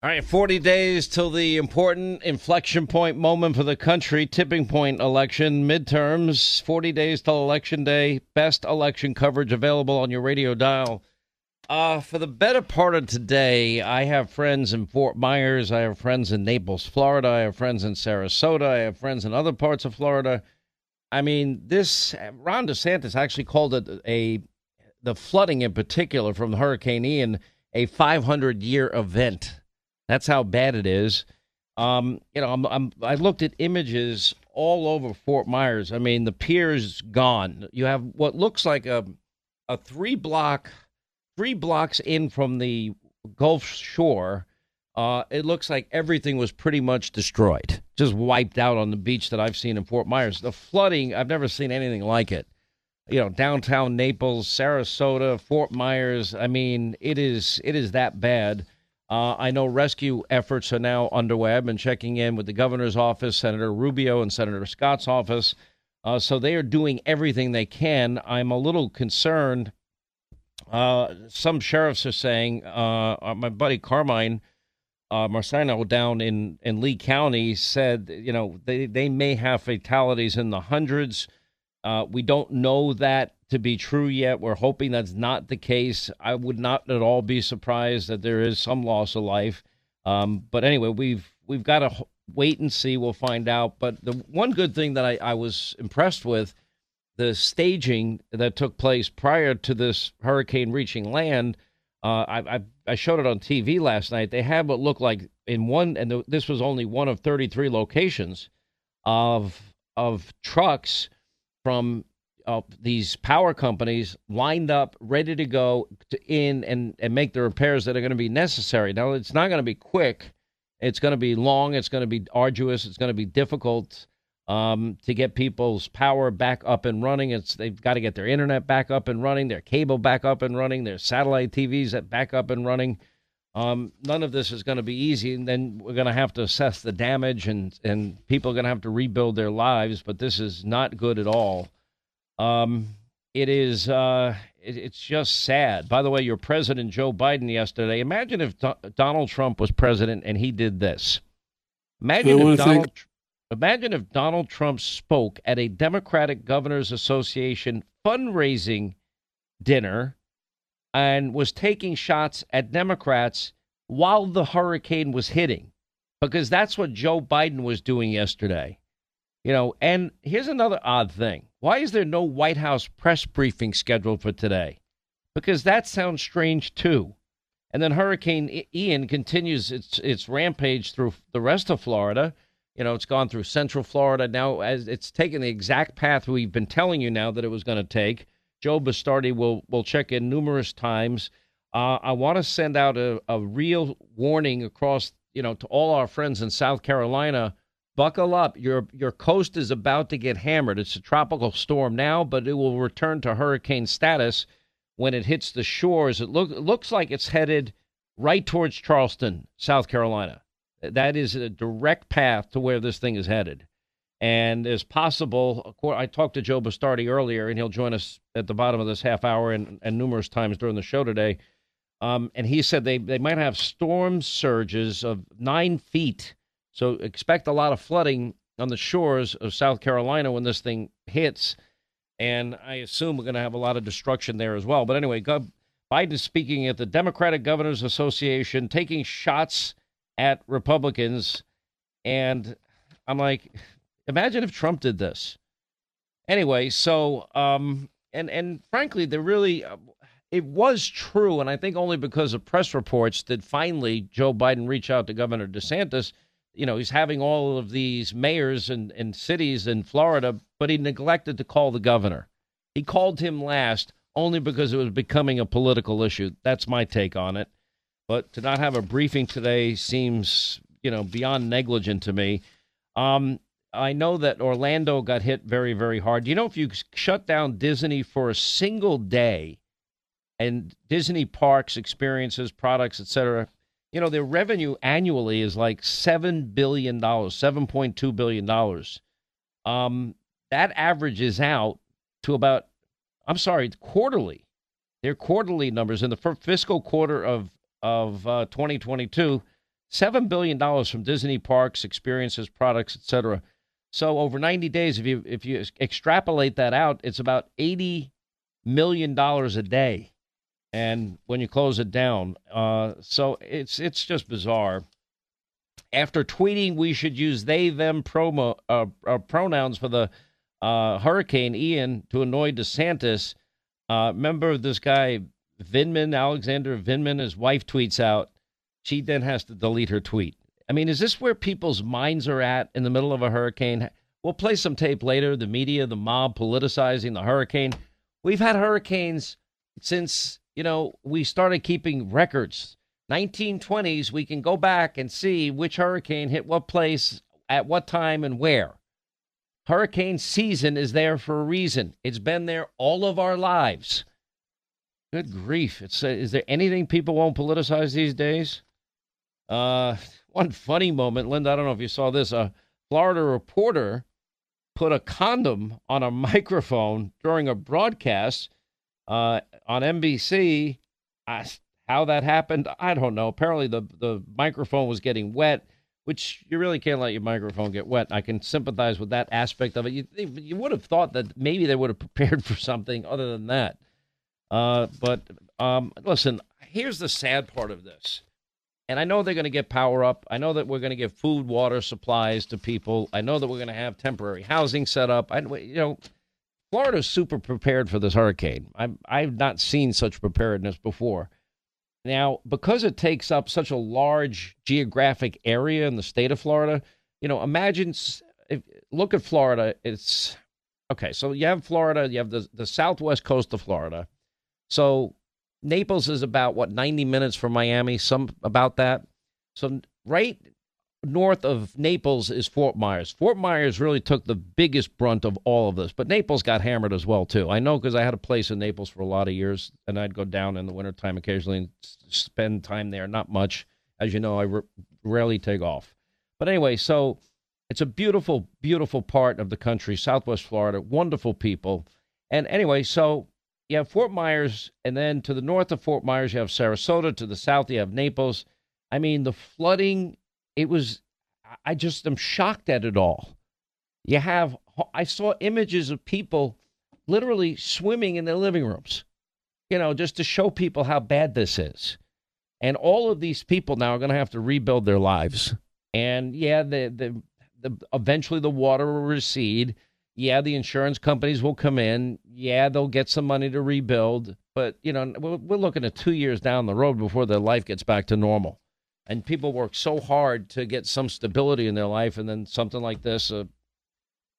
All right, 40 days till the important inflection point moment for the country, tipping point election, midterms, 40 days till election day. Best election coverage available on your radio dial. Uh, for the better part of today, I have friends in Fort Myers. I have friends in Naples, Florida. I have friends in Sarasota. I have friends in other parts of Florida. I mean, this Ron DeSantis actually called it a the flooding in particular from Hurricane Ian a 500 year event. That's how bad it is. Um, you know, I'm, I'm, I looked at images all over Fort Myers. I mean, the pier's gone. You have what looks like a a three block, three blocks in from the Gulf Shore. Uh, it looks like everything was pretty much destroyed, just wiped out on the beach that I've seen in Fort Myers. The flooding, I've never seen anything like it. You know, downtown Naples, Sarasota, Fort Myers. I mean, it is it is that bad. Uh, I know rescue efforts are now underway. I've been checking in with the governor's office, Senator Rubio, and Senator Scott's office. Uh, so they are doing everything they can. I'm a little concerned. Uh, some sheriffs are saying, uh, uh, my buddy Carmine uh, Marceno down in, in Lee County said, you know, they, they may have fatalities in the hundreds. We don't know that to be true yet. We're hoping that's not the case. I would not at all be surprised that there is some loss of life. Um, but anyway, we've we've got to wait and see. We'll find out. But the one good thing that I, I was impressed with the staging that took place prior to this hurricane reaching land. Uh, I, I, I showed it on TV last night. They had what looked like in one, and this was only one of 33 locations of of trucks from uh, these power companies lined up, ready to go to in and, and make the repairs that are going to be necessary. Now, it's not going to be quick. It's going to be long. It's going to be arduous. It's going to be difficult um, to get people's power back up and running. It's they've got to get their internet back up and running, their cable back up and running, their satellite TVs back up and running. Um, none of this is going to be easy, and then we're going to have to assess the damage, and and people are going to have to rebuild their lives. But this is not good at all. Um, it is uh, it, it's just sad. By the way, your president Joe Biden yesterday. Imagine if Do- Donald Trump was president and he did this. Imagine if Donald. Think- imagine if Donald Trump spoke at a Democratic Governors Association fundraising dinner and was taking shots at Democrats while the hurricane was hitting, because that's what Joe Biden was doing yesterday. You know, and here's another odd thing. Why is there no White House press briefing scheduled for today? Because that sounds strange too. And then Hurricane Ian continues its its rampage through the rest of Florida. You know, it's gone through Central Florida now. As it's taken the exact path we've been telling you now that it was going to take. Joe Bastardi will will check in numerous times. Uh, I want to send out a, a real warning across, you know, to all our friends in South Carolina buckle up. Your your coast is about to get hammered. It's a tropical storm now, but it will return to hurricane status when it hits the shores. It look, looks like it's headed right towards Charleston, South Carolina. That is a direct path to where this thing is headed. And as possible, I talked to Joe Bastardi earlier, and he'll join us at the bottom of this half hour and, and numerous times during the show today. Um, and he said they, they might have storm surges of nine feet so expect a lot of flooding on the shores of South Carolina when this thing hits. And I assume we're going to have a lot of destruction there as well. But anyway, Biden is speaking at the Democratic Governors Association, taking shots at Republicans. And I'm like, imagine if Trump did this. Anyway, so, um, and, and frankly, there really, uh, it was true. And I think only because of press reports did finally Joe Biden reach out to Governor DeSantis you know, he's having all of these mayors and, and cities in Florida, but he neglected to call the governor. He called him last only because it was becoming a political issue. That's my take on it. But to not have a briefing today seems, you know, beyond negligent to me. Um, I know that Orlando got hit very, very hard. You know, if you shut down Disney for a single day and Disney parks, experiences, products, etc., you know, their revenue annually is like $7 billion, $7.2 billion. Um, that averages out to about, I'm sorry, quarterly. Their quarterly numbers in the fiscal quarter of, of uh, 2022, Seven billion dollars from Disney parks, experiences, products, etc. So over 90 days, if you if you extrapolate that out, it's about 80 million dollars a day, and when you close it down, uh, so it's it's just bizarre. After tweeting, we should use they them promo uh, uh, pronouns for the uh, Hurricane Ian to annoy DeSantis. Uh, remember this guy Vindman Alexander Vindman. his wife tweets out. She then has to delete her tweet. I mean, is this where people's minds are at in the middle of a hurricane? We'll play some tape later. The media, the mob politicizing the hurricane. We've had hurricanes since, you know, we started keeping records. 1920s, we can go back and see which hurricane hit what place at what time and where. Hurricane season is there for a reason. It's been there all of our lives. Good grief. It's uh, is there anything people won't politicize these days? Uh one funny moment, Linda, I don't know if you saw this. A Florida reporter put a condom on a microphone during a broadcast uh, on NBC. I, how that happened, I don't know. Apparently, the, the microphone was getting wet, which you really can't let your microphone get wet. I can sympathize with that aspect of it. You, you would have thought that maybe they would have prepared for something other than that. Uh, but um, listen, here's the sad part of this and I know they're going to get power up. I know that we're going to give food, water, supplies to people. I know that we're going to have temporary housing set up. I, you know, Florida's super prepared for this hurricane. i I've not seen such preparedness before. Now, because it takes up such a large geographic area in the state of Florida, you know, imagine, if, look at Florida. It's okay. So you have Florida, you have the, the southwest coast of Florida. So Naples is about what 90 minutes from Miami, some about that. So right north of Naples is Fort Myers. Fort Myers really took the biggest brunt of all of this, but Naples got hammered as well too. I know because I had a place in Naples for a lot of years, and I'd go down in the wintertime occasionally and spend time there. Not much, as you know, I rarely take off. But anyway, so it's a beautiful, beautiful part of the country, Southwest Florida. Wonderful people, and anyway, so you have Fort Myers, and then to the north of Fort Myers, you have Sarasota. To the south, you have Naples. I mean, the flooding, it was, I just am shocked at it all. You have, I saw images of people literally swimming in their living rooms, you know, just to show people how bad this is. And all of these people now are going to have to rebuild their lives. And yeah, the, the, the eventually the water will recede yeah, the insurance companies will come in. Yeah, they'll get some money to rebuild. But, you know, we're looking at two years down the road before their life gets back to normal. And people work so hard to get some stability in their life. And then something like this, a,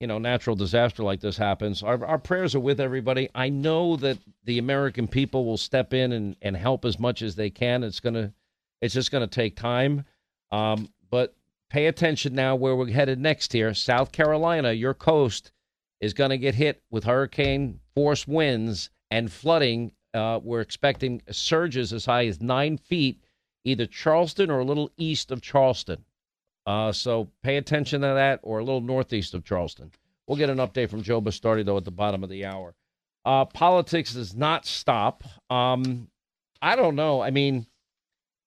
you know, natural disaster like this happens. Our, our prayers are with everybody. I know that the American people will step in and, and help as much as they can. It's going to, it's just going to take time. Um, but pay attention now where we're headed next here. South Carolina, your coast is going to get hit with hurricane force winds and flooding. Uh, we're expecting surges as high as nine feet, either Charleston or a little east of Charleston. Uh, so pay attention to that, or a little northeast of Charleston. We'll get an update from Joe Bastardi, though, at the bottom of the hour. Uh, politics does not stop. Um, I don't know. I mean,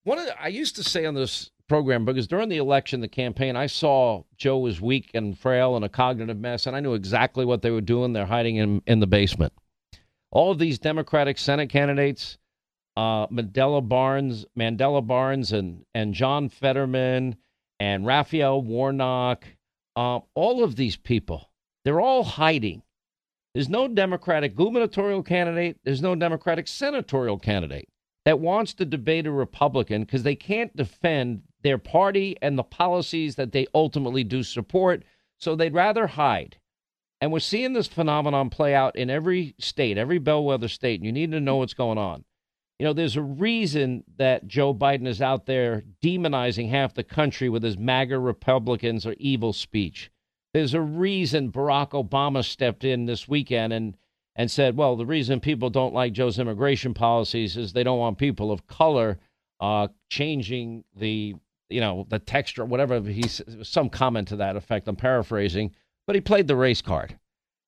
one of the, I used to say on this program because during the election, the campaign, I saw Joe was weak and frail and a cognitive mess, and I knew exactly what they were doing. They're hiding him in the basement. All of these Democratic Senate candidates, uh, Mandela Barnes, Mandela Barnes, and and John Fetterman and Raphael Warnock, uh, all of these people, they're all hiding. There's no Democratic gubernatorial candidate. There's no Democratic senatorial candidate that wants to debate a Republican because they can't defend their party and the policies that they ultimately do support. So they'd rather hide. And we're seeing this phenomenon play out in every state, every bellwether state. And you need to know what's going on. You know, there's a reason that Joe Biden is out there demonizing half the country with his MAGA Republicans or evil speech. There's a reason Barack Obama stepped in this weekend and, and said, well, the reason people don't like Joe's immigration policies is they don't want people of color uh, changing the you know, the texture, whatever. He's some comment to that effect. I'm paraphrasing, but he played the race card.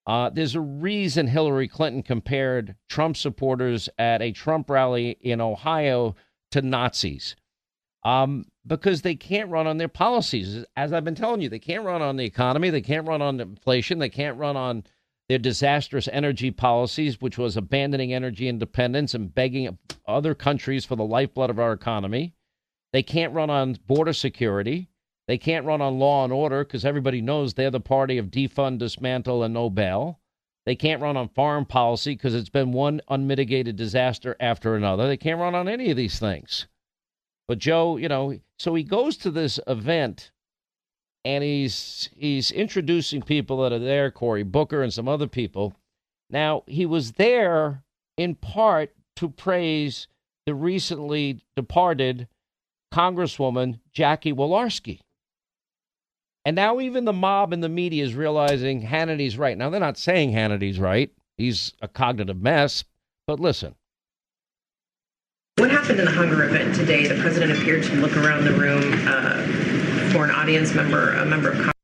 Uh, there's a reason Hillary Clinton compared Trump supporters at a Trump rally in Ohio to Nazis. Um, because they can't run on their policies. As I've been telling you, they can't run on the economy, they can't run on inflation, they can't run on their disastrous energy policies, which was abandoning energy independence and begging other countries for the lifeblood of our economy. They can't run on border security. They can't run on law and order because everybody knows they're the party of defund, dismantle, and no bail. They can't run on foreign policy because it's been one unmitigated disaster after another. They can't run on any of these things. But Joe, you know, so he goes to this event and he's he's introducing people that are there, Cory Booker and some other people. Now, he was there in part to praise the recently departed Congresswoman Jackie Walorski. And now even the mob and the media is realizing Hannity's right. Now they're not saying Hannity's right. He's a cognitive mess, but listen. What happened in the hunger event today? The president appeared to look around the room uh, for an audience member, a member of Congress.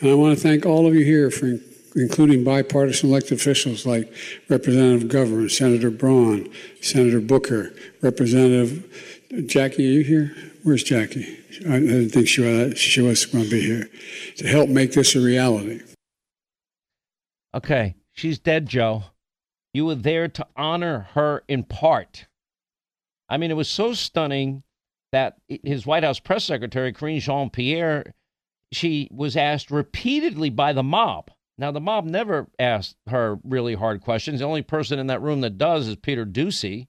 And I want to thank all of you here for including bipartisan elected officials like Representative McGovern, Senator Braun, Senator Booker, Representative Jackie. Are you here? Where's Jackie? I didn't think she was, she was going to be here to help make this a reality. Okay, she's dead, Joe. You were there to honor her in part. I mean, it was so stunning that his White House press secretary, Karine Jean Pierre, she was asked repeatedly by the mob. Now, the mob never asked her really hard questions. The only person in that room that does is Peter Doocy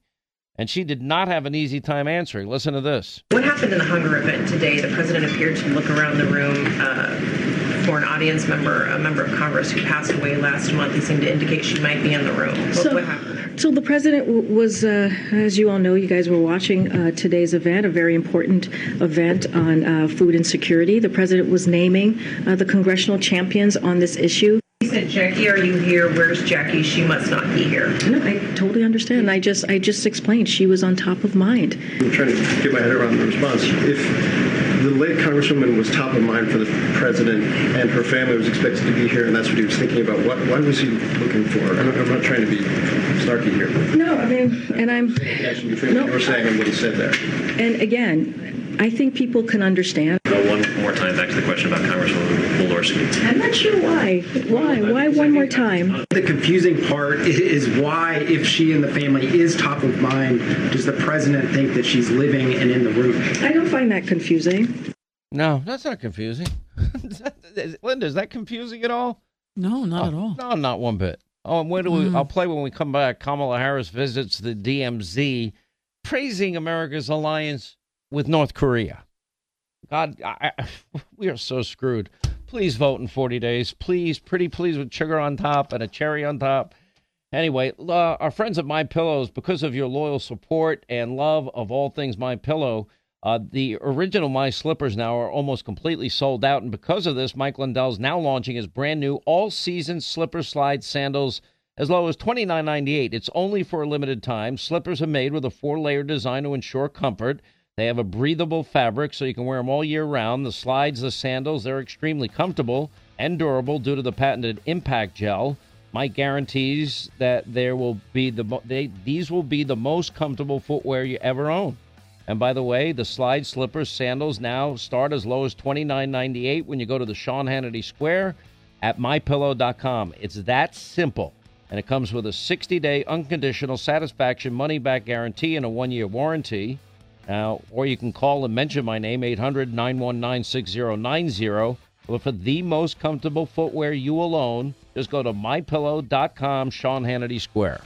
and she did not have an easy time answering. Listen to this. What happened in the hunger event today? The president appeared to look around the room uh, for an audience member, a member of Congress who passed away last month. He seemed to indicate she might be in the room. What, so, what happened there? So the president was, uh, as you all know, you guys were watching uh, today's event, a very important event on uh, food insecurity. The president was naming uh, the congressional champions on this issue. He said, "Jackie, are you here? Where's Jackie? She must not be here." No, I totally understand. I just, I just explained she was on top of mind. I'm trying to get my head around the response. If the late Congresswoman was top of mind for the president, and her family was expected to be here, and that's what he was thinking about. What, what was he looking for? I'm, I'm not trying to be snarky here. No, I mean, and I'm. Connection between no, what you were saying and what he said there. And again, I think people can understand. Go one more time back to the question about Congresswoman Walorski. I'm not sure why. Why? Why one more time? The confusing part is why, if she and the family is top of mind, does the president think that she's living and in the room? I don't find that confusing. No, that's not confusing. Linda, is that confusing at all? No, not oh, at all. No, not one bit. Oh, and when do we? Mm. I'll play when we come back. Kamala Harris visits the DMZ, praising America's alliance with North Korea. God, I, we are so screwed. Please vote in 40 days. Please, pretty please, with sugar on top and a cherry on top. Anyway, uh, our friends at My Pillows, because of your loyal support and love of all things My Pillow, uh, the original My Slippers now are almost completely sold out, and because of this, Mike Lindell's now launching his brand new all-season slipper slide sandals as low as $29.98. It's only for a limited time. Slippers are made with a four-layer design to ensure comfort. They have a breathable fabric so you can wear them all year round. The slides, the sandals, they're extremely comfortable and durable due to the patented impact gel. Mike guarantees that there will be the they, these will be the most comfortable footwear you ever own. And by the way, the slide slippers sandals now start as low as $29.98 when you go to the Sean Hannity Square at mypillow.com. It's that simple. And it comes with a 60-day unconditional satisfaction money back guarantee and a 1-year warranty. Now, or you can call and mention my name, 800 919 6090. But for the most comfortable footwear you will own, just go to mypillow.com, Sean Hannity Square.